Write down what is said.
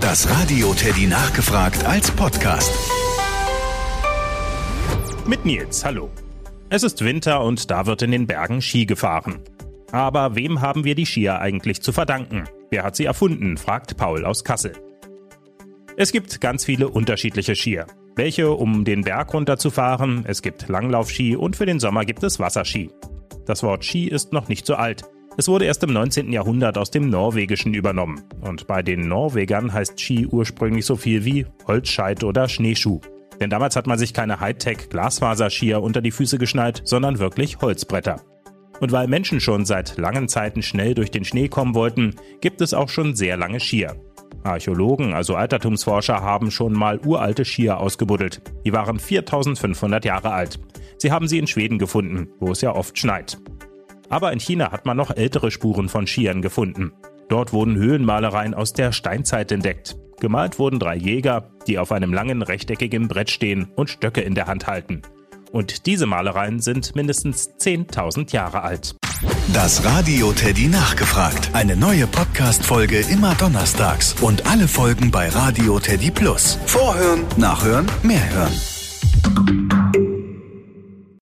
Das Radio Teddy nachgefragt als Podcast. Mit Nils, hallo. Es ist Winter und da wird in den Bergen Ski gefahren. Aber wem haben wir die Skier eigentlich zu verdanken? Wer hat sie erfunden? fragt Paul aus Kassel. Es gibt ganz viele unterschiedliche Skier. Welche, um den Berg runterzufahren, es gibt Langlaufski und für den Sommer gibt es Wasserski. Das Wort Ski ist noch nicht so alt. Es wurde erst im 19. Jahrhundert aus dem Norwegischen übernommen. Und bei den Norwegern heißt Ski ursprünglich so viel wie Holzscheit oder Schneeschuh. Denn damals hat man sich keine Hightech-Glasfaserskier unter die Füße geschnallt, sondern wirklich Holzbretter. Und weil Menschen schon seit langen Zeiten schnell durch den Schnee kommen wollten, gibt es auch schon sehr lange Skier. Archäologen, also Altertumsforscher, haben schon mal uralte Skier ausgebuddelt. Die waren 4500 Jahre alt. Sie haben sie in Schweden gefunden, wo es ja oft schneit. Aber in China hat man noch ältere Spuren von Skiern gefunden. Dort wurden Höhlenmalereien aus der Steinzeit entdeckt. Gemalt wurden drei Jäger, die auf einem langen rechteckigen Brett stehen und Stöcke in der Hand halten. Und diese Malereien sind mindestens 10.000 Jahre alt. Das Radio Teddy nachgefragt. Eine neue Podcast-Folge immer donnerstags und alle Folgen bei Radio Teddy Plus. Vorhören, nachhören, mehr hören.